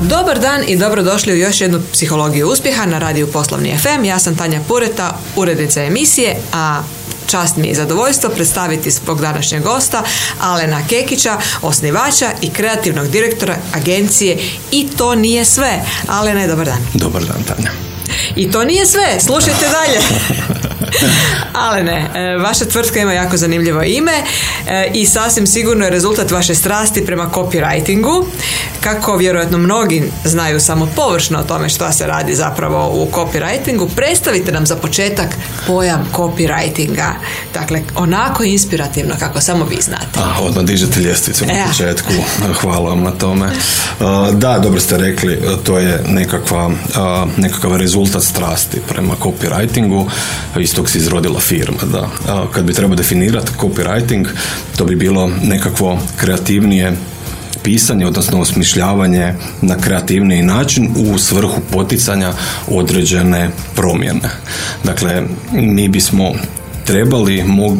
Dobar dan i dobrodošli u još jednu psihologiju uspjeha na radiju Poslovni FM. Ja sam Tanja Pureta, urednica emisije, a čast mi je zadovoljstvo predstaviti svog današnjeg gosta Alena Kekića, osnivača i kreativnog direktora agencije I to nije sve. Alena, dobar dan. Dobar dan, Tanja. I to nije sve, slušajte dalje. Ale ne, e, vaša tvrtka ima jako zanimljivo ime e, i sasvim sigurno je rezultat vaše strasti prema copywritingu. Kako vjerojatno mnogi znaju samo površno o tome što se radi zapravo u copywritingu, predstavite nam za početak pojam copywritinga. Dakle, onako inspirativno kako samo vi znate. A, odmah dižete ljestvicu na početku. Hvala vam na tome. E, da, dobro ste rekli, to je nekakva, nekakav rezultat strasti prema copywritingu. Iz tog se izrodila firma. Da. Kad bi trebao definirati copywriting, to bi bilo nekakvo kreativnije pisanje, odnosno osmišljavanje na kreativniji način u svrhu poticanja određene promjene. Dakle, mi bismo trebali, mo,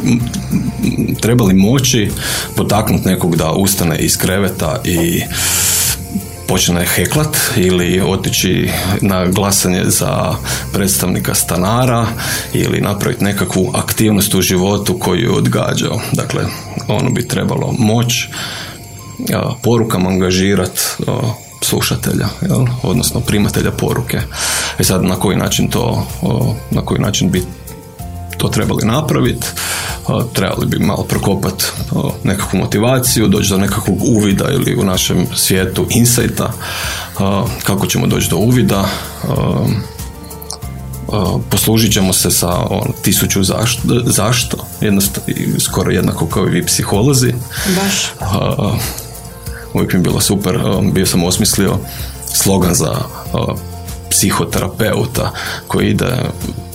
trebali moći potaknuti nekog da ustane iz kreveta i počne heklat ili otići na glasanje za predstavnika stanara ili napraviti nekakvu aktivnost u životu koju je odgađao. Dakle, ono bi trebalo moć porukama angažirati slušatelja, jel? odnosno primatelja poruke. E sad, na koji način to, na koji način bi to trebali napraviti, trebali bi malo prokopati nekakvu motivaciju, doći do nekakvog uvida ili u našem svijetu insajta, kako ćemo doći do uvida, poslužit ćemo se sa on, tisuću zašto, zašto skoro jednako kao i vi psiholozi. Baš. Uvijek mi je bilo super, bio sam osmislio slogan za psihoterapeuta koji ide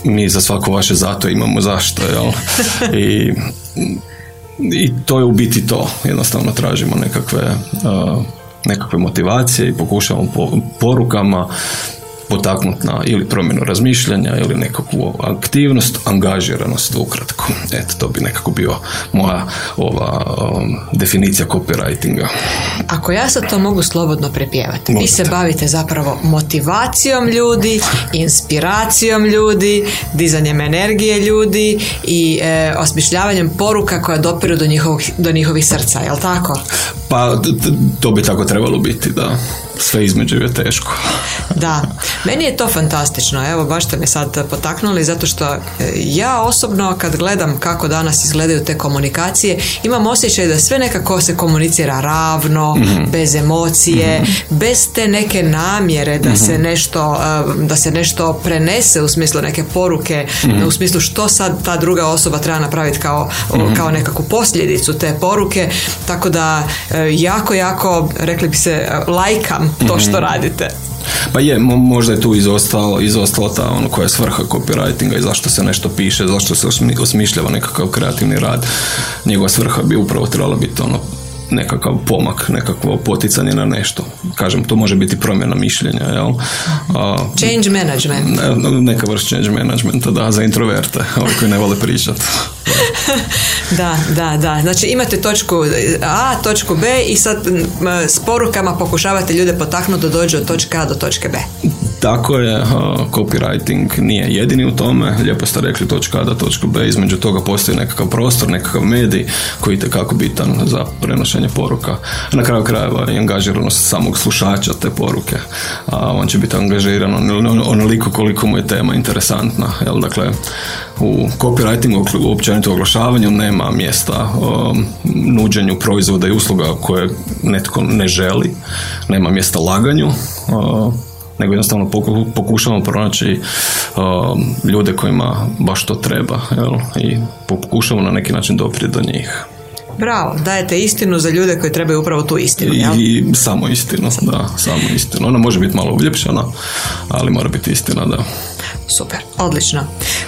mi za svako vaše zato imamo zašto jel? I, i to je u biti to jednostavno tražimo nekakve nekakve motivacije i pokušavamo porukama potaknuti na ili promjenu razmišljanja ili nekakvu aktivnost, angažiranost ukratko. Eto, to bi nekako bio moja ova um, definicija copywritinga. Ako ja sad to mogu slobodno prepjevati, vi se bavite zapravo motivacijom ljudi, inspiracijom ljudi, dizanjem energije ljudi i e, osmišljavanjem poruka koja dopiru do, njihovih, do njihovih srca, jel tako? Pa to bi tako trebalo biti, da sve između je teško. Da, meni je to fantastično. Evo, baš ste me sad potaknuli zato što e, ja osobno kad gledam kako danas izgledaju te komunikacije, imam osjećaj da sve nekako se komunicira ravno, mhm. bez emocije, mhm. bez te neke namjere da se mhm. nešto e, da se nešto prenese u smislu neke poruke, u smislu što sad ta druga osoba treba napraviti kao, kao nekakvu posljedicu te poruke. Tako da e, jako, jako, rekli bi se, lajkam to što mhm. radite. Pa je, možda je tu izostalo, izostala ta ono koja je svrha copywritinga i zašto se nešto piše, zašto se osmišljava nekakav kreativni rad. Njegova svrha bi upravo trebala biti ono nekakav pomak, nekakvo poticanje na nešto. Kažem, to može biti promjena mišljenja, jel? change management. neka vrst change managementa, da, za introverte, ovi koji ne vole pričati. da, da, da. Znači imate točku A, točku B i sad s porukama pokušavate ljude potaknuti da dođu od točke A do točke B. Tako je, copywriting nije jedini u tome, lijepo ste rekli točka A do točka B, između toga postoji nekakav prostor, nekakav medij koji je kako bitan za prenošenje poruka. Na kraju krajeva i angažiranost samog slušača te poruke, a on će biti angažiran onoliko koliko mu je tema interesantna. Jel? Dakle, u copywritingu, općenito oglašavanju, nema mjesta o, nuđenju proizvoda i usluga koje netko ne želi, nema mjesta laganju, nego jednostavno pokušavamo pronaći ljude kojima baš to treba jel? i pokušavamo na neki način doprijeti do njih. Bravo, dajete istinu za ljude koji trebaju upravo tu istinu, jel? I, samo istinu, da, samo istinu. Ona može biti malo uljepšana, ali mora biti istina, da. Super, odlično.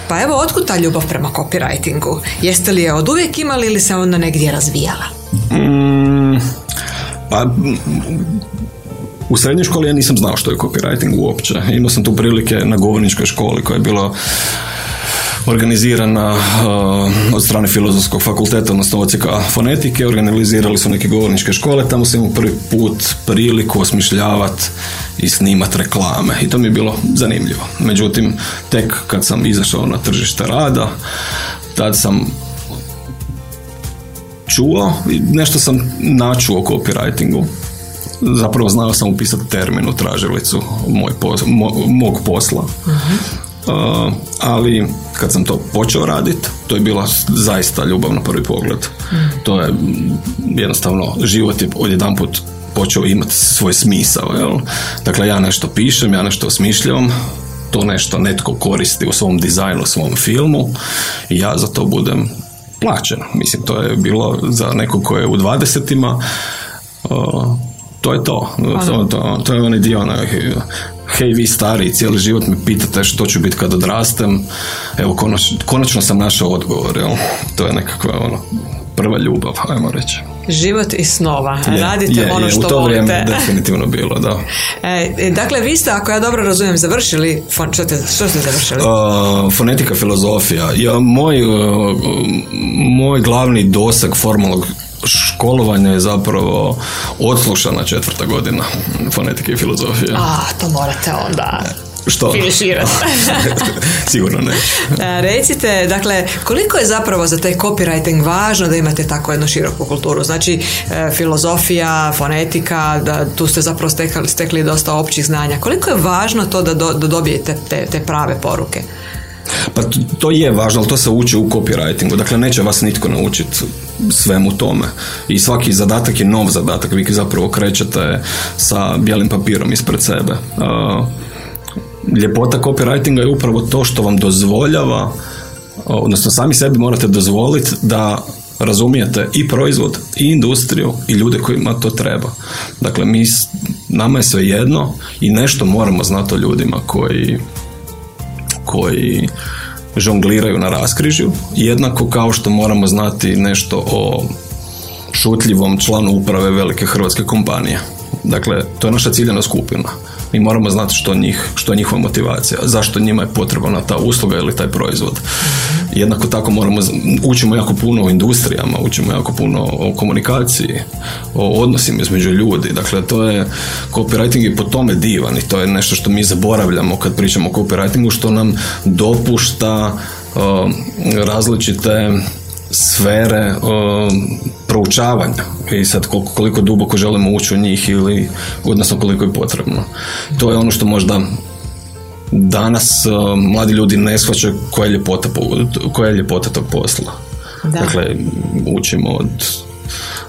Pa evo, otkud ta ljubav prema copywritingu? Jeste li je od uvijek imali ili se onda negdje razvijala? Mm, pa, u srednjoj školi ja nisam znao što je copywriting uopće. Imao sam tu prilike na govorničkoj školi koja je bila organizirana od strane Filozofskog fakulteta, odnosno ocijeka fonetike, organizirali su neke govorničke škole, tamo sam imao prvi put priliku osmišljavati i snimati reklame i to mi je bilo zanimljivo. Međutim, tek kad sam izašao na tržište rada, tad sam čuo, nešto sam načuo o copywritingu. Zapravo znao sam upisati termin u tražilicu moj mog posla. Uh, ali kad sam to počeo raditi, to je bila zaista ljubav na prvi pogled. To je jednostavno, život je odjedanput počeo imati svoj smisao. Jel? Dakle, ja nešto pišem, ja nešto osmišljam, to nešto netko koristi u svom dizajnu, u svom filmu i ja za to budem plaćen. Mislim, to je bilo za nekog ko je u dvadesetima, to je to. To, to, to je onaj dio onaj, hej vi stari, cijeli život me pitate što ću biti kad odrastem. Evo, konačno, konačno sam našao odgovor, jel? To je nekakva ono, prva ljubav, ajmo reći. Život i snova. Radite ono što u to vrijeme definitivno bilo, da. E, e, dakle, vi ste, ako ja dobro razumijem, završili, što, ste, što ste završili? fonetika, filozofija. Ja, moj, moj glavni doseg formalnog školovanja je zapravo odslušana četvrta godina fonetike i filozofije. A, to morate onda što? Sigurno ne. E, recite, dakle, koliko je zapravo za taj copywriting važno da imate tako jednu široku kulturu? Znači, e, filozofija, fonetika, da tu ste zapravo stekli, stekli dosta općih znanja. Koliko je važno to da, da dobijete te, te prave poruke? Pa to je važno, ali to se uči u copywritingu. Dakle, neće vas nitko naučiti svemu tome. I svaki zadatak je nov zadatak. Vi zapravo krećete sa bijelim papirom ispred sebe. Ljepota copywritinga je upravo to što vam dozvoljava, odnosno sami sebi morate dozvoliti da razumijete i proizvod, i industriju, i ljude kojima to treba. Dakle, mi, nama je sve jedno i nešto moramo znati o ljudima koji, koji žongliraju na raskrižju, jednako kao što moramo znati nešto o šutljivom članu uprave velike hrvatske kompanije. Dakle, to je naša ciljena skupina. Mi moramo znati što, njih, što je njihova motivacija, zašto njima je potrebna ta usluga ili taj proizvod. Jednako tako moramo, učimo jako puno o industrijama, učimo jako puno o komunikaciji, o odnosima između ljudi. Dakle, to je, copywriting je po tome divan i to je nešto što mi zaboravljamo kad pričamo o copywritingu, što nam dopušta različite sfere proučavanja i sad koliko, koliko duboko želimo ući u njih ili odnosno koliko je potrebno. To je ono što možda danas mladi ljudi ne shvaćaju koja je ljepota, koja je ljepota tog posla. Dakle, učimo od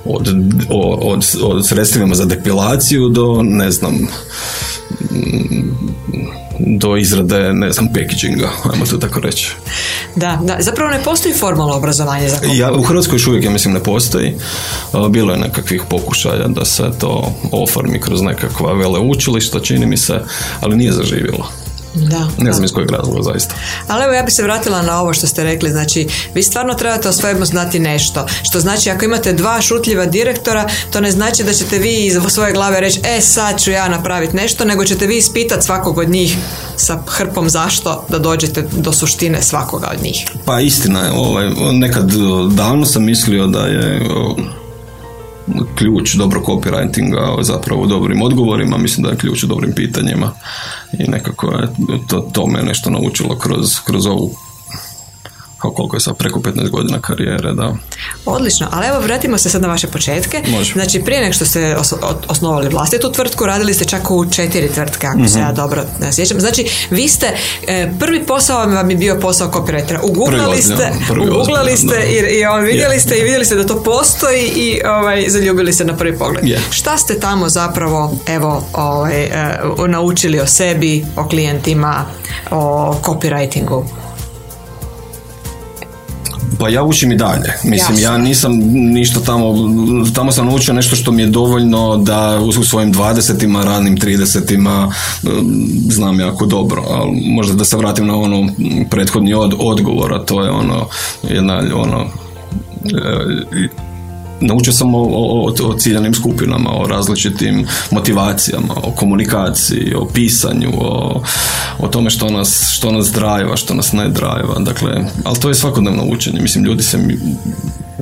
od, od, od sredstvima za depilaciju do ne znam do izrade, ne znam, packaginga, ajmo to tako reći. Da, da, zapravo ne postoji formalno obrazovanje za Ja, u Hrvatskoj još uvijek, ja mislim, ne postoji. Bilo je nekakvih pokušaja da se to oformi kroz nekakva vele učilišta, čini mi se, ali nije zaživjelo. Da, ne znam iz kojeg razloga zaista. Ali evo ja bi se vratila na ovo što ste rekli, znači vi stvarno trebate o svojemu znati nešto. Što znači ako imate dva šutljiva direktora, to ne znači da ćete vi iz svoje glave reći e sad ću ja napraviti nešto, nego ćete vi ispitati svakog od njih sa hrpom zašto da dođete do suštine svakoga od njih. Pa istina je, ovaj, nekad davno sam mislio da je ključ dobro copywritinga zapravo u dobrim odgovorima, mislim da je ključ u dobrim pitanjima i nekako je to, to me nešto naučilo kroz, kroz ovu koliko je sad preko 15 godina karijere, da. Odlično, ali evo vratimo se sad na vaše početke. Može. Znači prije nego što ste osnovali vlastitu tvrtku, radili ste čak u četiri tvrtke, ako se mhm. ja dobro ne sjećam. Znači vi ste, e, prvi posao vam je bio posao copywritera. Uguglali ste, uguglali ste i, i on, vidjeli ste i vidjeli ste da to postoji i ovaj, zaljubili se na prvi pogled. Šta ste tamo zapravo evo ovaj, e, naučili o sebi, o klijentima, o copywritingu? Pa ja učim i dalje. Mislim, ja nisam ništa tamo, tamo sam naučio nešto što mi je dovoljno da u svojim dvadesetima, ranim tridesetima znam jako dobro. Ali možda da se vratim na ono prethodni od, odgovor, a to je ono, jedna, ono, e, naučio sam o, o, o ciljanim skupinama, o različitim motivacijama, o komunikaciji, o pisanju, o, o tome što nas, što nas drajeva, što nas ne drajeva. Dakle, ali to je svakodnevno učenje. Mislim, ljudi se,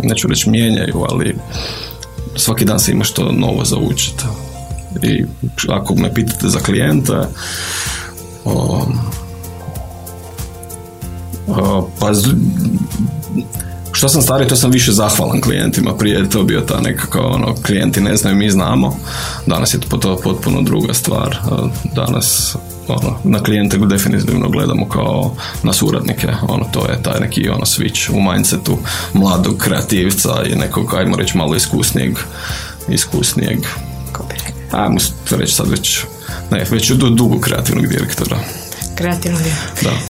neću reći mijenjaju, ali svaki dan se ima što novo za učiti. I ako me pitate za klijente, o, o, pa što sam stariji, to sam više zahvalan klijentima. Prije je to bio ta nekako, ono, klijenti ne znaju, mi znamo. Danas je to potpuno druga stvar. Danas ono, na klijente definitivno gledamo kao na suradnike. Ono, to je taj neki ono, switch u mindsetu mladog kreativca i nekog, ajmo reći, malo iskusnijeg iskusnijeg ajmo reći sad već ne, već dugo kreativnog direktora. Kreativnog Da.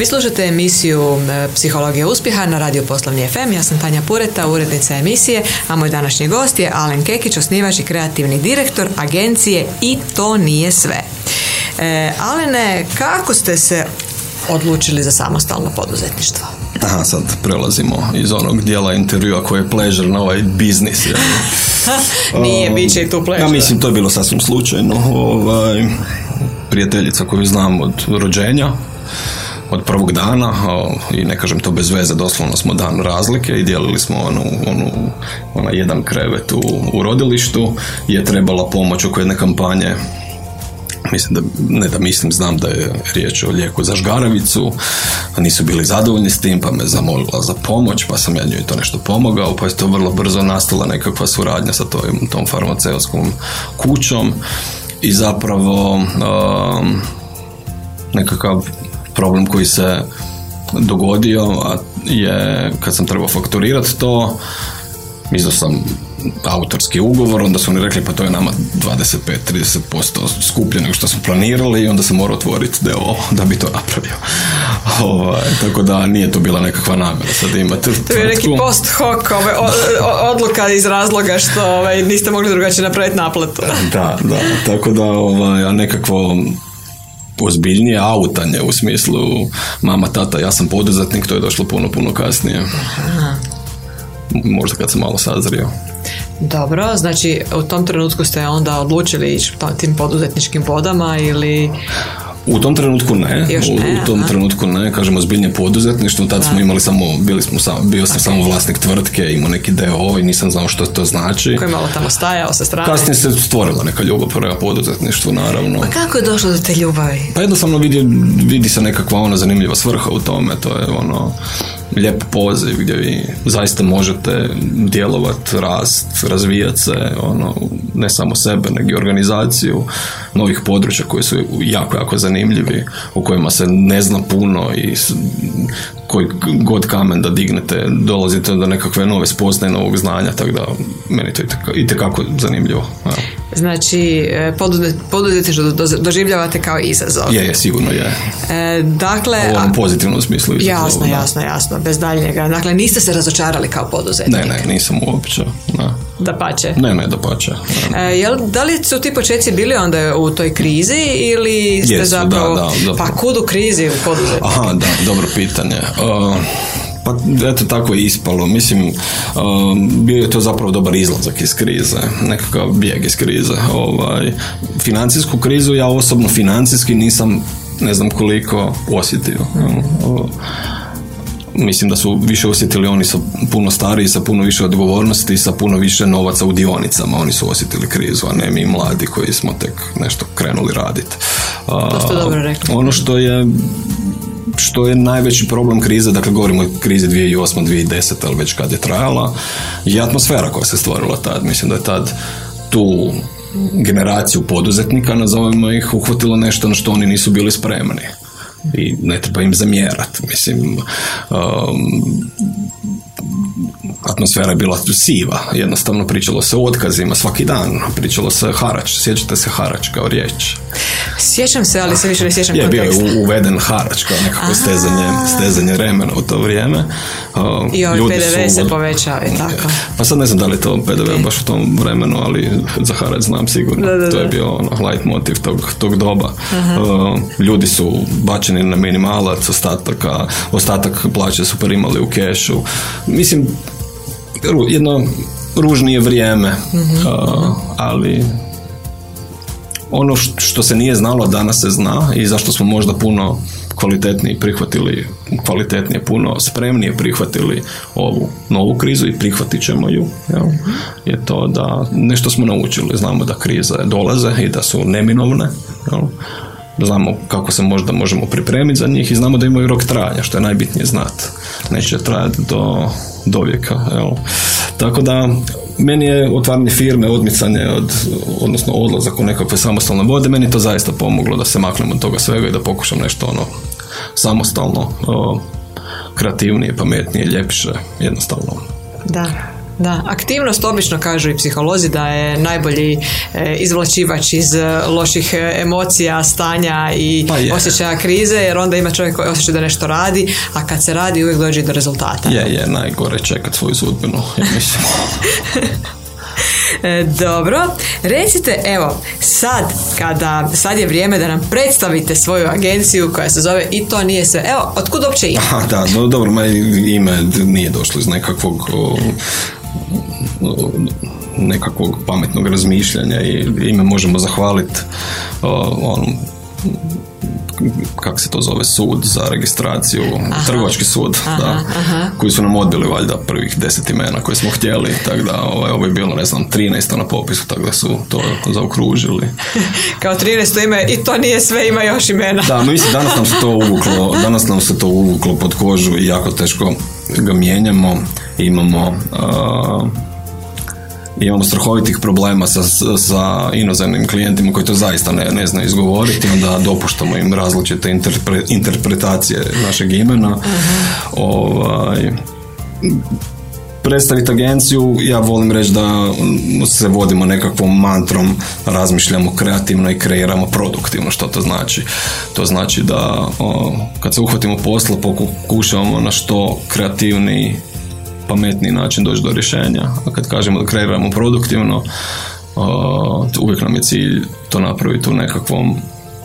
Vi slušate emisiju e, Psihologija uspjeha na Radio Poslovni FM. Ja sam Tanja Pureta, urednica emisije, a moj današnji gost je Alen Kekić, osnivač i kreativni direktor agencije I to nije sve. E, Alene, kako ste se odlučili za samostalno poduzetništvo? Aha, sad prelazimo iz onog dijela intervjua koji je pleasure na ovaj biznis. Nije, bit će i tu pleasure. Ja mislim, to je bilo sasvim slučajno. Ovaj, prijateljica koju znam od rođenja, od prvog dana i ne kažem to bez veze, doslovno smo dan razlike i dijelili smo onu, onu, onaj jedan krevet u, u rodilištu je trebala pomoć oko jedne kampanje. Mislim da, ne da mislim, znam da je riječ o lijeku za žgaravicu, nisu bili zadovoljni s tim, pa me zamolila za pomoć, pa sam ja njoj to nešto pomogao, pa je to vrlo brzo nastala nekakva suradnja sa tom, tom farmaceutskom kućom i zapravo um, nekakav problem koji se dogodio a je kad sam trebao fakturirati to izdao sam autorski ugovor, onda su oni rekli pa to je nama 25-30% skuplje nego što smo planirali i onda sam morao otvoriti deo da bi to napravio. Ovaj, tako da nije to bila nekakva namjera sad imate. To je neki post hoc ove, odluka iz razloga što ovaj, niste mogli drugačije napraviti naplatu. da, da, tako da ovaj, nekakvo ozbiljnije autanje u smislu mama, tata, ja sam poduzetnik, to je došlo puno, puno kasnije. Možda kad sam malo sazrio. Dobro, znači u tom trenutku ste onda odlučili ići tim poduzetničkim vodama ili... U tom trenutku ne, Još ne u, tom trenutku ne, kažemo zbiljnije poduzetništvo, tad smo imali samo, bili smo samo, bio sam samo vlasnik tvrtke, imao neki DO i nisam znao što to znači. Koji malo tamo stajao sa strane. Kasnije se stvorila neka ljubav prema poduzetništvu, naravno. Pa kako je došlo do te ljubavi? Pa jednostavno vidi, vidi se nekakva ona zanimljiva svrha u tome, to je ono, lijep poziv gdje vi zaista možete djelovati, rast, razvijati se, ono, ne samo sebe, nego i organizaciju novih područja koji su jako, jako zanimljivi, u kojima se ne zna puno i koji god kamen da dignete, dolazite do nekakve nove spoznaje, novog znanja, tako da meni to i tekako zanimljivo. Znači, e, poduzetništvo doživljavate kao izazov. Je, je, sigurno je. E, dakle... U ovom pozitivnom smislu izazov. Jasno, jasno, jasno, bez daljnjega. Dakle, niste se razočarali kao poduzetnik? Ne, ne, nisam uopće. Da. Da pače? Ne, ne, da pače. E, jel, da li su ti početci bili onda u toj krizi ili ste Jesu, zapravo... Da, da, pa kud u krizi u poduzetniku? Aha, da, dobro pitanje. Uh, pa eto tako je ispalo. Mislim, uh, bio je to zapravo dobar izlazak iz krize, nekakav bijeg iz krize. Ovaj, financijsku krizu ja osobno financijski nisam ne znam koliko osjetio. Uh, mislim da su više osjetili oni su puno stariji, sa puno više odgovornosti, sa puno više novaca u dionicama. Oni su osjetili krizu, a ne mi mladi koji smo tek nešto krenuli raditi. To ste dobro rekli. Ono što je što je najveći problem krize, dakle govorimo o krizi 2008. 2010. ali već kad je trajala, je atmosfera koja se stvorila tad. Mislim da je tad tu generaciju poduzetnika, nazovimo ih, uhvatilo nešto na što oni nisu bili spremni i ne treba im zamjerati. Mislim, um, atmosfera je bila siva, jednostavno pričalo se o otkazima svaki dan, pričalo se harač, sjećate se harač kao riječ? Sjećam se, ali se više ne sjećam Je, bio je uveden harač kao nekako stezanje, stezanje remena u to vrijeme. I ovaj PDV se povećava i tako. Pa sad ne znam da li je to PDV baš u tom vremenu, ali za harač znam sigurno. To je bio ono, light motiv tog, tog doba. ljudi su bačeni na minimalac, ostataka, ostatak plaće su primali u kešu. Mislim, jedno ružnije vrijeme, mhm. ali ono što se nije znalo danas se zna i zašto smo možda puno kvalitetnije prihvatili, kvalitetnije puno spremnije prihvatili ovu novu krizu i prihvatit ćemo ju, jel? je to da nešto smo naučili, znamo da krize dolaze i da su neminovne, jel? Znamo kako se možda možemo pripremiti za njih i znamo da imaju rok trajanja, što je najbitnije znati. Neće trajati do, do vijeka. Jel? Tako da, meni je otvaranje firme, odmicanje od, odnosno odlazak u nekakve samostalne vode, meni to zaista pomoglo da se maknem od toga svega i da pokušam nešto ono samostalno, kreativnije, pametnije, ljepše, jednostavno. Da. Da, aktivnost obično kažu i psiholozi da je najbolji e, izvlačivač iz e, loših e, emocija, stanja i pa osjećaja krize, jer onda ima čovjek koji osjeća da nešto radi, a kad se radi uvijek dođe do rezultata. Je, je, najgore čekat svoju sudbinu, ja mislim. Dobro, recite evo sad kada sad je vrijeme da nam predstavite svoju agenciju koja se zove i to nije sve. Evo, otkud uopće ime? Aha, da, dobro, ime nije došlo iz nekakvog nekakvog pametnog razmišljanja i ime možemo zahvaliti on, kako se to zove, sud za registraciju, trgovački sud, da, koji su nam odbili valjda prvih deset imena koje smo htjeli, tako da ovaj, ovo je bilo, ne znam, 13 na popisu, tako da su to zaokružili. Kao 13 ime i to nije sve, ima još imena. da, mislim, danas nam se to uvuklo, danas nam se to uvuklo pod kožu i jako teško ga mijenjamo. Imamo imamo strahovitih problema sa, sa inozemnim klijentima koji to zaista ne, ne znaju izgovoriti, onda dopuštamo im različite interpretacije našeg imena. Ovaj, predstaviti agenciju, ja volim reći da se vodimo nekakvom mantrom, razmišljamo kreativno i kreiramo produktivno, što to znači. To znači da kad se uhvatimo posla pokušavamo na što kreativniji pametniji način doći do rješenja. A kad kažemo da kreiramo produktivno, uvijek nam je cilj to napraviti u nekakvom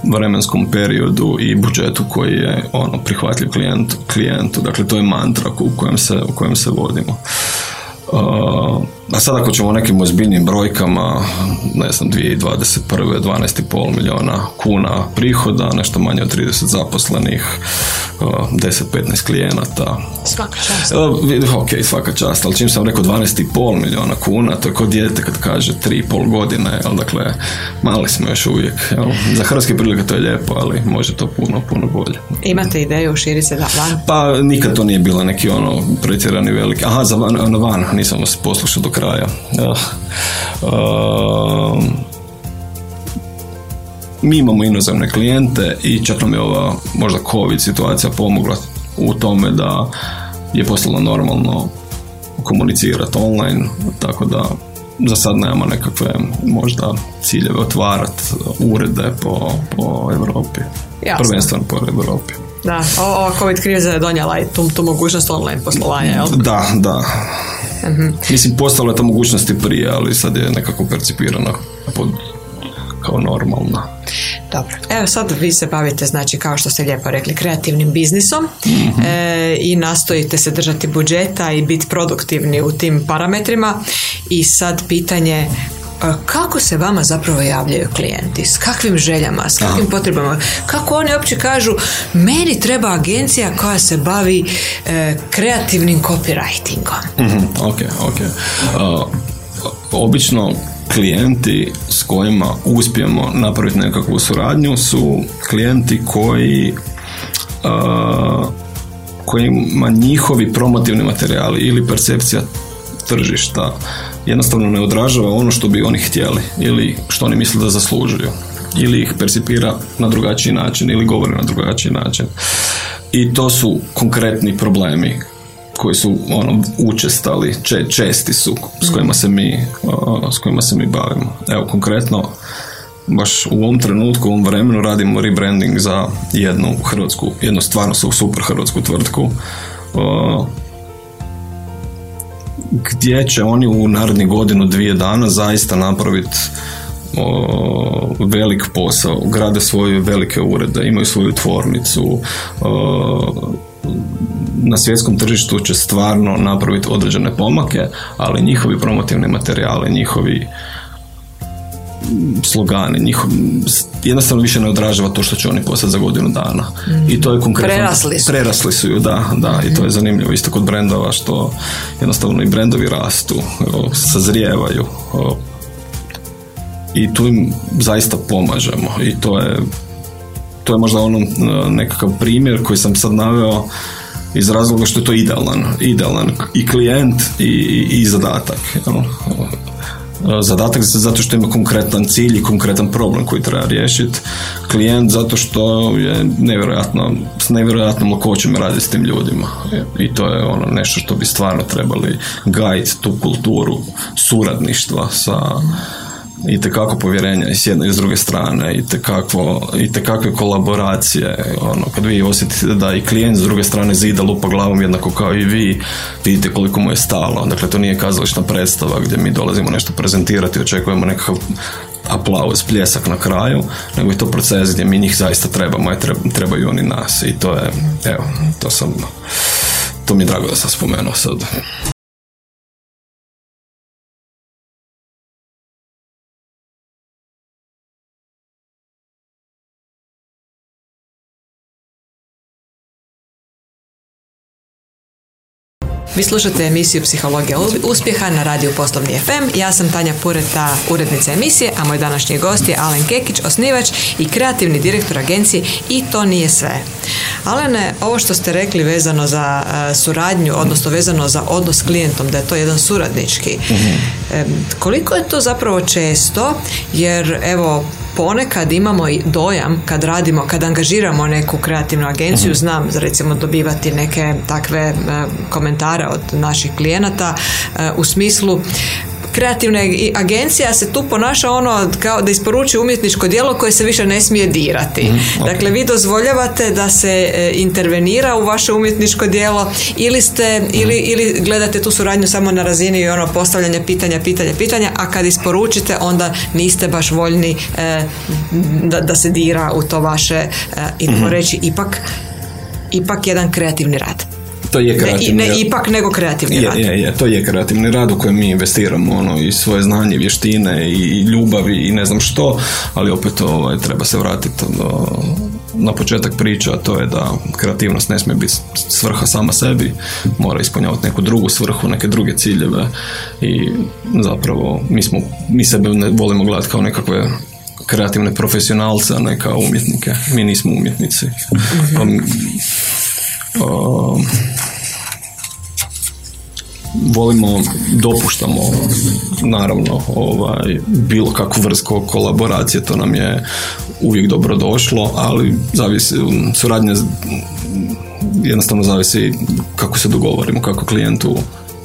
vremenskom periodu i budžetu koji je ono prihvatljiv klijentu, klijentu. Dakle, to je mantra u kojem se, u kojem se vodimo. A sad ako ćemo nekim ozbiljnim brojkama, ne znam, 2021. 12,5 milijuna kuna prihoda, nešto manje od 30 zaposlenih, 10-15 klijenata. Svaka čast. Ok, svaka čast, ali čim sam rekao 12,5 milijuna kuna, to je kod dijete kad kaže 3,5 godine, jel, dakle, mali smo još uvijek. Jel. Za hrvatske prilike to je lijepo, ali može to puno, puno bolje. Imate ideju širiti se da van? Pa nikad to nije bilo neki ono pretjerani veliki. Aha, za van, ono van, nisam vas poslušao kraja. Uh, mi imamo inozemne klijente i čak nam je ova možda COVID situacija pomogla u tome da je postalo normalno komunicirati online, tako da za sad nemamo nekakve možda ciljeve otvarati urede po, po Europi. Prvenstveno po Europi. Da, ova COVID kriza je donijela i tu, tu mogućnost online poslovanja, jel? Da, da. uh Mislim, postala je ta mogućnost i prije, ali sad je nekako percipirana pod, kao normalna. Dobro. Evo sad vi se bavite, znači kao što ste lijepo rekli, kreativnim biznisom mhm. e, i nastojite se držati budžeta i biti produktivni u tim parametrima i sad pitanje kako se vama zapravo javljaju klijenti, s kakvim željama, s kakvim potrebama, kako oni uopće kažu meni treba agencija koja se bavi e, kreativnim copywritingom. mm ok, ok. obično klijenti s kojima uspijemo napraviti nekakvu suradnju su klijenti koji uh, kojima njihovi promotivni materijali ili percepcija tržišta jednostavno ne odražava ono što bi oni htjeli ili što oni misle da zaslužuju ili ih percipira na drugačiji način ili govori na drugačiji način. I to su konkretni problemi koji su ono učestali, česti su s kojima se mi s kojima se mi bavimo. Evo konkretno baš u ovom trenutku, u ovom vremenu radimo rebranding za jednu hrvatsku, jednu stvarno super hrvatsku tvrtku gdje će oni u narednih godinu, dvije dana zaista napraviti velik posao, grade svoje velike urede, imaju svoju tvornicu, na svjetskom tržištu će stvarno napraviti određene pomake, ali njihovi promotivni materijali, njihovi slogani, njihov, jednostavno više ne odražava to što će oni postati za godinu dana. Mm. I to je konkretno... Prerasli su. Prerasli su ju, da, da. I to je zanimljivo isto kod brendova što jednostavno i brendovi rastu, sazrijevaju. I tu im zaista pomažemo. I to je to je možda ono nekakav primjer koji sam sad naveo iz razloga što je to idealan, idealan i klijent i, i zadatak. Zadatak zato što ima konkretan cilj i konkretan problem koji treba riješiti. Klijent zato što je nevjerojatno, s nevjerojatnom lakoćem radi s tim ljudima. I to je ono nešto što bi stvarno trebali gajiti tu kulturu suradništva sa i tekako povjerenja s jedne i s druge strane i tekako, i tekakve kolaboracije ono, kad vi osjetite da i klijent s druge strane zida lupa glavom jednako kao i vi vidite koliko mu je stalo dakle to nije kazališna predstava gdje mi dolazimo nešto prezentirati očekujemo nekakav aplauz, pljesak na kraju, nego je to proces gdje mi njih zaista trebamo i trebaju oni nas i to je, evo, to sam, to mi je drago da sam spomenuo sad. Vi slušate emisiju Psihologija uspjeha na radiju Poslovni FM. Ja sam Tanja Pureta, urednica emisije, a moj današnji gost je Alen Kekić, osnivač i kreativni direktor agencije I to nije sve. Alene, ovo što ste rekli vezano za e, suradnju, odnosno vezano za odnos s klijentom, da je to jedan suradnički, mhm. koliko je to zapravo često, jer evo, ponekad imamo i dojam kad radimo, kad angažiramo neku kreativnu agenciju, mhm. znam recimo dobivati neke takve e, komentare od naših klijenata e, u smislu kreativna agencija se tu ponaša ono kao da isporuči umjetničko djelo koje se više ne smije dirati. Mhm, dakle, vi dozvoljavate da se e, intervenira u vaše umjetničko djelo ili ste ili, mhm. ili gledate tu suradnju samo na razini ono postavljanja pitanja, pitanja, pitanja, a kad isporučite onda niste baš voljni e, da, da se dira u to vaše e, i mm reći ipak ipak jedan kreativni rad to je kreativni ne, ne ipak nego kreativni je, rad. Je, je, to je kreativni rad u kojem mi investiramo ono, i svoje znanje, vještine i ljubavi i ne znam što, ali opet ovaj, treba se vratiti do, na početak priča, a to je da kreativnost ne smije biti svrha sama sebi, mora ispunjavati neku drugu svrhu, neke druge ciljeve i zapravo mi, smo, mi sebe ne volimo gledati kao nekakve kreativne profesionalce, a ne kao umjetnike. Mi nismo umjetnici. mm volimo, dopuštamo naravno ovaj, bilo kakvu vrstu kolaboracije, to nam je uvijek dobro došlo, ali zavisi, suradnja jednostavno zavisi kako se dogovorimo, kako klijentu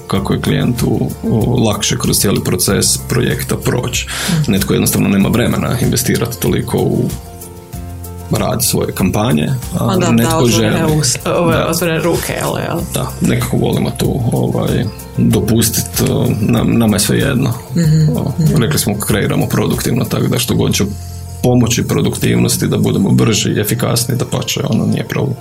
kako je klijentu lakše kroz cijeli proces projekta proći. Netko jednostavno nema vremena investirati toliko u rad svoje kampanje. A da, netko da, želi. Ove, ruke, jel, Da, nekako volimo tu ovaj, dopustiti, nama je sve jedno. mm Rekli smo kreiramo produktivno, tako da što god će pomoći produktivnosti, da budemo brži i efikasni, da pače, ono nije problem.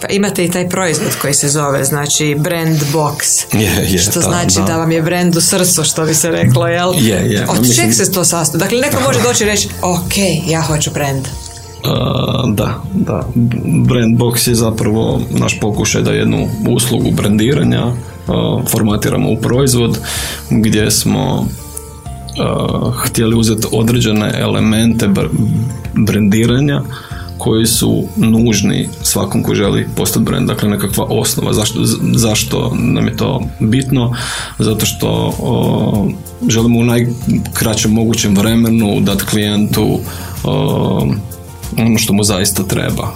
Pa imate i taj proizvod koji se zove, znači brand box. Je, je, što znači da. vam je brand u srcu, što bi se reklo, jel? Je, je. Od čeg se to sastoji? Dakle, neko može doći i reći, ok, ja hoću brand da, da. Brandbox je zapravo naš pokušaj da jednu uslugu brandiranja formatiramo u proizvod gdje smo htjeli uzeti određene elemente brandiranja koji su nužni svakom ko želi postati brand, dakle nekakva osnova. Zašto, zašto nam je to bitno? Zato što želimo u najkraćem mogućem vremenu dati klijentu ono što mu zaista treba.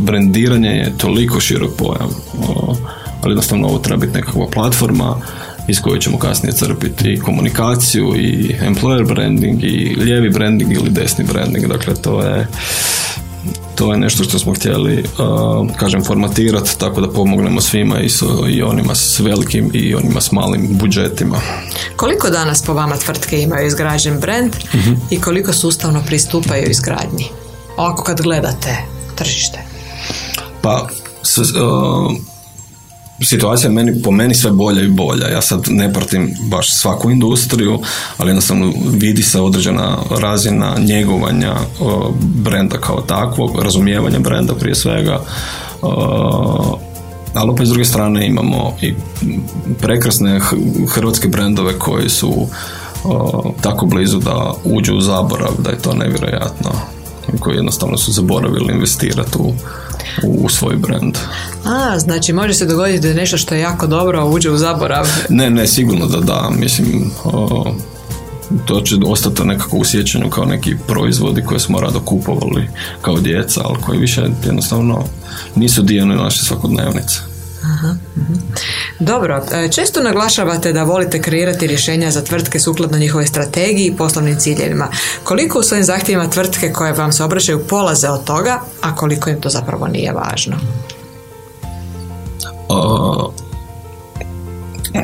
Brendiranje je toliko širok pojam. ali jednostavno ovo treba biti nekakva platforma iz koje ćemo kasnije crpiti i komunikaciju i employer branding i lijevi branding ili desni branding. Dakle, to je to je nešto što smo htjeli, uh, kažem, formatirati tako da pomognemo svima i, i onima s velikim i onima s malim budžetima. Koliko danas po vama tvrtke imaju izgrađen brand uh i koliko sustavno pristupaju izgradnji? Ovako kad gledate tržište. Pa, s, uh, situacija je meni, po meni sve bolja i bolja. Ja sad ne pratim baš svaku industriju, ali jednostavno vidi se određena razina njegovanja brenda kao takvog, razumijevanja brenda prije svega. Ali opet s druge strane imamo i prekrasne hrvatske brendove koji su tako blizu da uđu u zaborav, da je to nevjerojatno. Koji jednostavno su zaboravili investirati u u svoj brand. A, znači može se dogoditi da nešto što je jako dobro uđe u zaborav. Ne, ne, sigurno da da. Mislim, to će ostati nekako u sjećanju kao neki proizvodi koje smo rado kupovali kao djeca, ali koji više jednostavno nisu dio naše svakodnevnice. Mhm. Dobro, e, često naglašavate da volite kreirati rješenja za tvrtke sukladno njihove strategiji i poslovnim ciljevima. Koliko u svojim zahtjevima tvrtke koje vam se obraćaju polaze od toga, a koliko im to zapravo nije važno?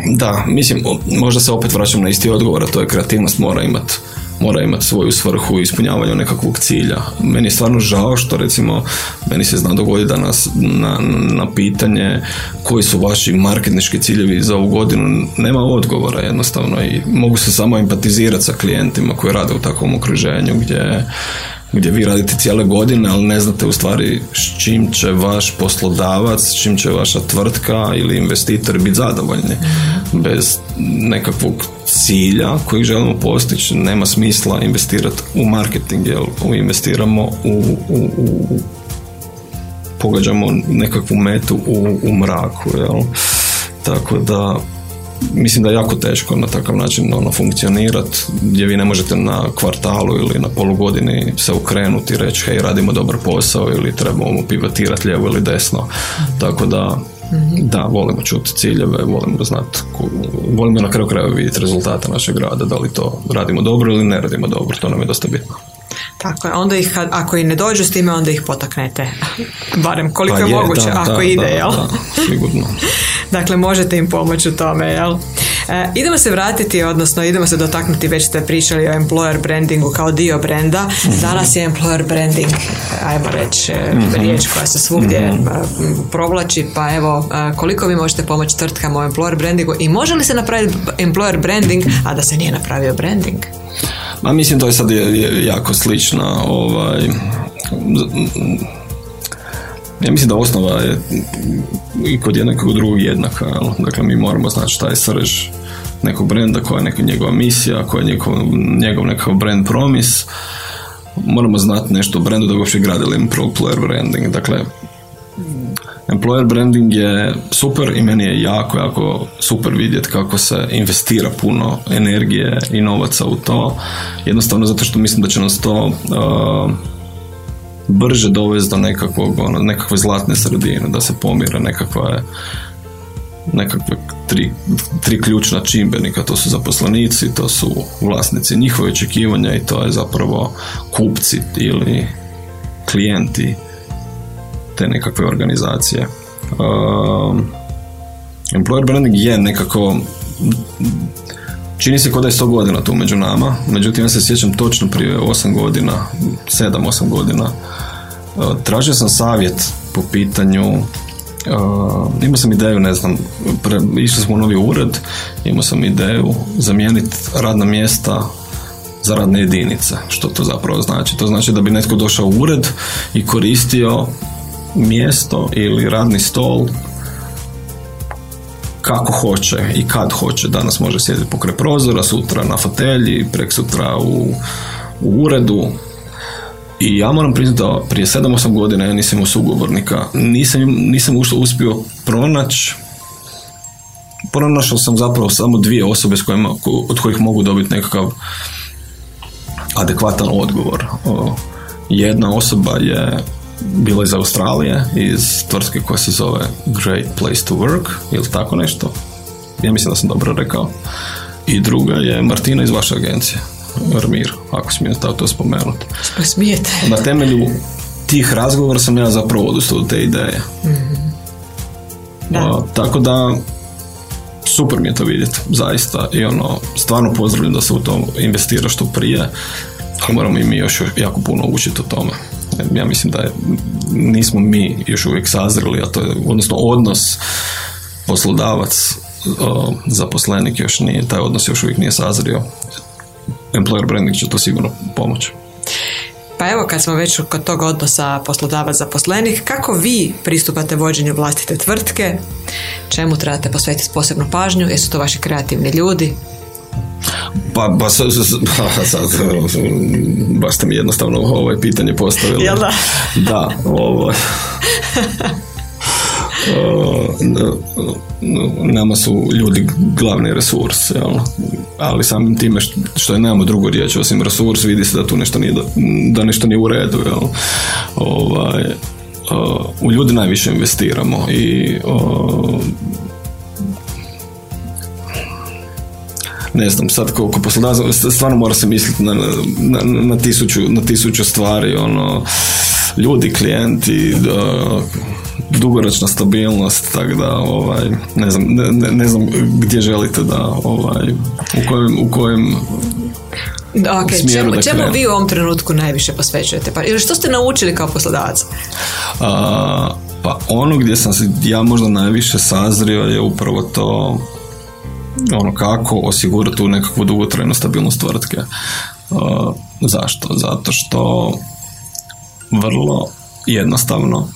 Da, mislim, možda se opet vraćam na isti odgovor, a to je kreativnost mora imati mora imati svoju svrhu u ispunjavanju nekakvog cilja. Meni je stvarno žao što recimo meni se zna dogoditi da nas na, na pitanje koji su vaši marketnički ciljevi za ovu godinu nema odgovora jednostavno i mogu se samo empatizirati sa klijentima koji rade u takvom okruženju gdje gdje vi radite cijele godine, ali ne znate u stvari s čim će vaš poslodavac, s čim će vaša tvrtka ili investitor biti zadovoljni. Bez nekakvog cilja koji želimo postići, nema smisla investirati u marketing, jer investiramo u, u, u pogađamo nekakvu metu u, u mraku, jel? Tako da mislim da je jako teško na takav način ono, funkcionirati gdje vi ne možete na kvartalu ili na polugodini se ukrenuti i reći hej radimo dobar posao ili trebamo pivotirati lijevo ili desno tako da da, volimo čuti ciljeve, volimo znati, volimo na kraju krajeva vidjeti rezultate našeg rada, da li to radimo dobro ili ne radimo dobro, to nam je dosta bitno. Tako je, onda ih, ako i ne dođu s time, onda ih potaknete. Barem koliko pa je, moguće, ako ide, jel? sigurno. dakle, možete im pomoći u tome, jel? E, idemo se vratiti, odnosno idemo se dotaknuti, već ste pričali o employer brandingu kao dio brenda. Mhm. Danas je employer branding, ajmo reći, mm riječ koja se svugdje mm provlači, pa evo, e, koliko vi možete pomoći tvrtkama u employer brandingu i može li se napraviti employer branding, a da se nije napravio branding? Ma mislim to je sad jako slična ovaj, ja mislim da osnova je i kod jednog i kod drugog jednaka. Dakle, mi moramo znati šta je srž nekog brenda, koja je neka njegova misija, koja je njegov, njegov nekakav brand promis. Moramo znati nešto o brendu da ga uopće gradili employer branding. Dakle, Employer branding je super i meni je jako, jako super vidjeti kako se investira puno energije i novaca u to. Jednostavno zato što mislim da će nas to uh, brže dovesti do nekakvog, ono, nekakve zlatne sredine, da se pomire nekakva nekakve tri, tri ključna čimbenika, to su zaposlenici, to su vlasnici njihove očekivanja i to je zapravo kupci ili klijenti te nekakve organizacije. Uh, employer branding je nekako čini se kao da je 100 godina tu među nama, međutim ja se sjećam točno prije 8 godina, 7-8 godina, uh, tražio sam savjet po pitanju Uh, imao sam ideju, ne znam, pre, išli smo u novi ured, imao sam ideju zamijeniti radna mjesta za radne jedinice. Što to zapravo znači? To znači da bi netko došao u ured i koristio mjesto ili radni stol kako hoće i kad hoće. Danas može sjediti pokraj prozora, sutra na fotelji, prek sutra u, u uredu. I ja moram priznati da prije 7-8 godina ja nisam imao sugovornika. Nisam, nisam uspio pronaći pronašao sam zapravo samo dvije osobe s kojima, od kojih mogu dobiti nekakav adekvatan odgovor. Jedna osoba je bila iz Australije, iz tvrtke koja se zove Great Place to Work, ili tako nešto. Ja mislim da sam dobro rekao. I druga je Martina iz vaše agencije, Armir, ako smijem to spomenuti. Smijete. Na temelju tih razgovora sam ja zapravo odustao od te ideje. Mm-hmm. Da. tako da super mi je to vidjeti, zaista. I ono, stvarno pozdravljam da se u to investira što prije, moramo i mi još jako puno učiti o tome. Ja mislim da je, nismo mi još uvijek sazreli, a to je, odnosno odnos poslodavac zaposlenik još nije, taj odnos još uvijek nije sazrio. Employer branding će to sigurno pomoći. Pa evo kad smo već kod tog odnosa poslodavac zaposlenih, kako vi pristupate vođenju vlastite tvrtke? Čemu trebate posvetiti posebnu pažnju? Jesu to vaši kreativni ljudi? Pa, ba, sad, baš ste mi jednostavno ovaj pitanje postavili. Jel da? Da, ovo. nama su ljudi glavni resurs, jel? ali samim time što je nemamo drugu riječ osim resurs, vidi se da tu nešto nije, da nešto nije u redu. Jel? Ovaj, u ljudi najviše investiramo i ne znam, sad koliko poslodavac, stvarno mora se misliti na, na, na, tisuću, na tisuću stvari, ono, ljudi, klijenti, dugoročna stabilnost, tako da ovaj, ne, znam, ne, ne, znam gdje želite da ovaj, u kojem, u kojem Okay, čemu, da čemu vi u ovom trenutku najviše posvećujete? Pa, ili što ste naučili kao poslodavac? A, pa ono gdje sam se ja možda najviše sazrio je upravo to ono kako osigurati tu nekakvu dugotrajnu stabilnost tvrtke. A, zašto? Zato što vrlo jednostavno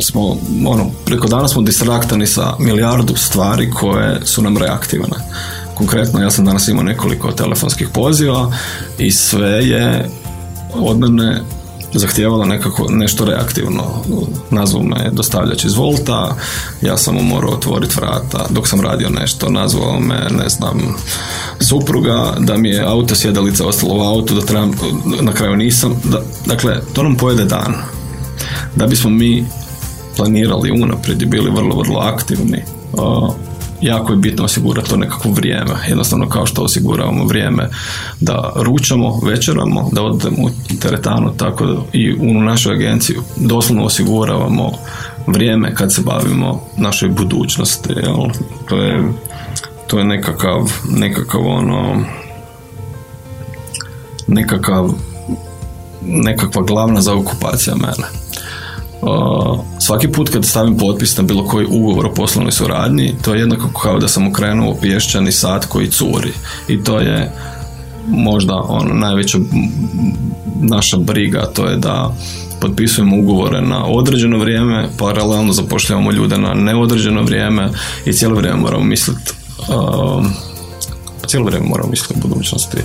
smo, ono, preko dana smo distraktani sa milijardu stvari koje su nam reaktivne. Konkretno, ja sam danas imao nekoliko telefonskih poziva i sve je od mene zahtijevalo nekako nešto reaktivno. Nazvao me dostavljač iz Volta, ja sam mu morao otvoriti vrata dok sam radio nešto, nazvao me, ne znam, supruga, da mi je auto sjedalica ostalo u autu, da trebam, na kraju nisam. Da, dakle, to nam pojede dan. Da bismo mi planirali unaprijed i bili vrlo, vrlo aktivni, jako je bitno osigurati to nekakvo vrijeme. Jednostavno kao što osiguravamo vrijeme da ručamo, večeramo, da odemo u teretanu, tako da i u našoj agenciji doslovno osiguravamo vrijeme kad se bavimo našoj budućnosti. Jel? To je to je nekakav, nekakav ono nekakav nekakva glavna zaokupacija mene. Uh, svaki put kad stavim potpis na bilo koji ugovor o poslovnoj suradnji, to je jednako kao da sam okrenuo pješčani sat koji curi. I to je možda ono najveća naša briga, to je da potpisujemo ugovore na određeno vrijeme, paralelno zapošljavamo ljude na neodređeno vrijeme i cijelo vrijeme moramo misliti uh, cijelo vrijeme moramo misliti o budućnosti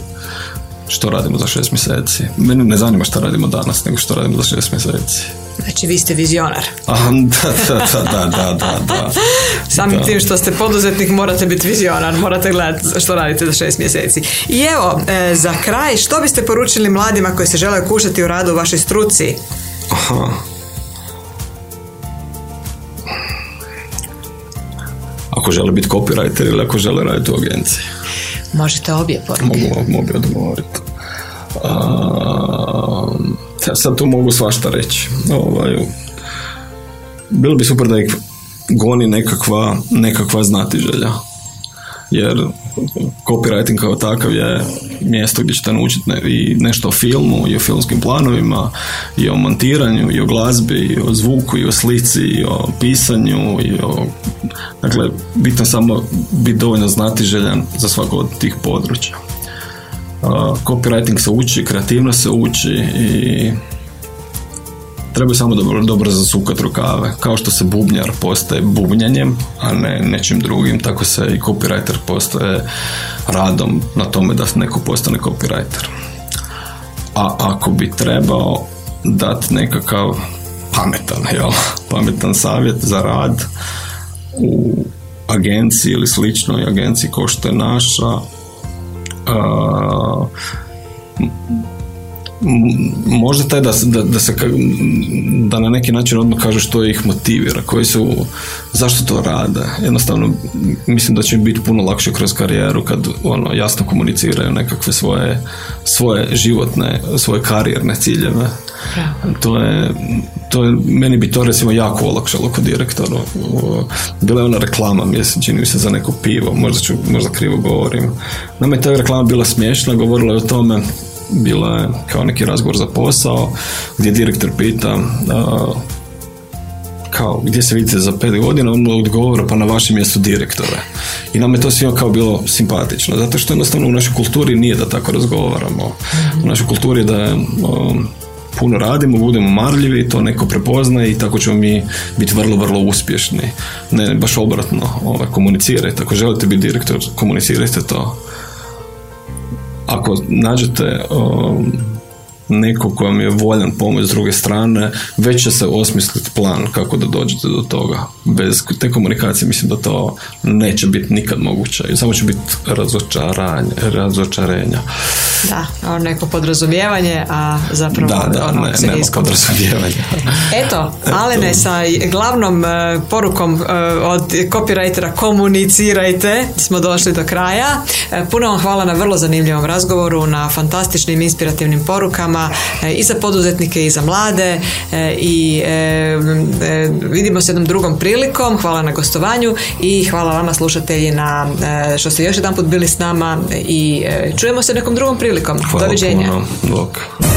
što radimo za šest mjeseci. Mene ne zanima što radimo danas, nego što radimo za šest mjeseci. Znači, vi ste vizionar. A, da, da, da, da, da, da. Samim tim što ste poduzetnik, morate biti vizionar, morate gledati što radite za šest mjeseci. I evo, e, za kraj, što biste poručili mladima koji se žele kušati u radu u vašoj struci? Aha. Ako žele biti copywriter ili ako žele raditi u agenciji. Možete obje poruke. Mogu, mogu odgovoriti. Ja sad tu mogu svašta reći. Ovaj, bilo bi super da ih goni nekakva, nekakva znatiželja. Jer copywriting kao takav je mjesto gdje ćete naučiti i nešto o filmu, i o filmskim planovima, i o montiranju, i o glazbi, i o zvuku, i o slici, i o pisanju, i o... Dakle, bitno samo biti dovoljno znatiželjan za svako od tih područja copywriting se uči, kreativno se uči i treba samo dobro, dobro zasukati rukave. Kao što se bubnjar postaje bubnjanjem, a ne nečim drugim, tako se i copywriter postaje radom na tome da neko postane copywriter. A ako bi trebao dati nekakav pametan, jel? pametan savjet za rad u agenciji ili sličnoj agenciji kao što je naša, možda taj da, da, da, se da na neki način odmah kaže što ih motivira, koji su, zašto to rade. Jednostavno, mislim da će biti puno lakše kroz karijeru kad ono, jasno komuniciraju nekakve svoje, svoje životne, svoje karijerne ciljeve. To je, to je, meni bi to recimo jako olakšalo kod direktora. Bila je ona reklama, mislim, čini mi se za neko pivo, možda, ću, možda krivo govorim. Nama je ta reklama bila smiješna, govorila je o tome bila je kao neki razgovor za posao gdje direktor pita kao gdje se vidite za pet godina, on odgovara pa na vašem mjestu direktore. I nam je to svima kao bilo simpatično, zato što jednostavno u našoj kulturi nije da tako razgovaramo. U našoj kulturi da um, puno radimo, budemo marljivi, to neko prepozna i tako ćemo mi biti vrlo, vrlo uspješni. Ne, baš obratno, ovaj, komunicirajte. Ako želite biti direktor, komunicirajte to ako nađete um, neko ko vam je voljan pomoć s druge strane, već će se osmisliti plan kako da dođete do toga. Bez te komunikacije mislim da to neće biti nikad moguće samo će biti razočaranje, razočarenja. Da, ono neko podrazumijevanje, a zapravo da, da, ono, ne, nema podrazumijevanja. Eto, Alene, sa glavnom e, porukom uh, od copywritera komunicirajte, smo došli do kraja. E, puno vam hvala na vrlo zanimljivom razgovoru, na fantastičnim inspirativnim porukama i za poduzetnike i za mlade i vidimo se jednom drugom prilikom. Hvala na gostovanju i hvala vama slušatelji na što ste još jedan put bili s nama i čujemo se nekom drugom prilikom. Hvala Doviđenja. Puno.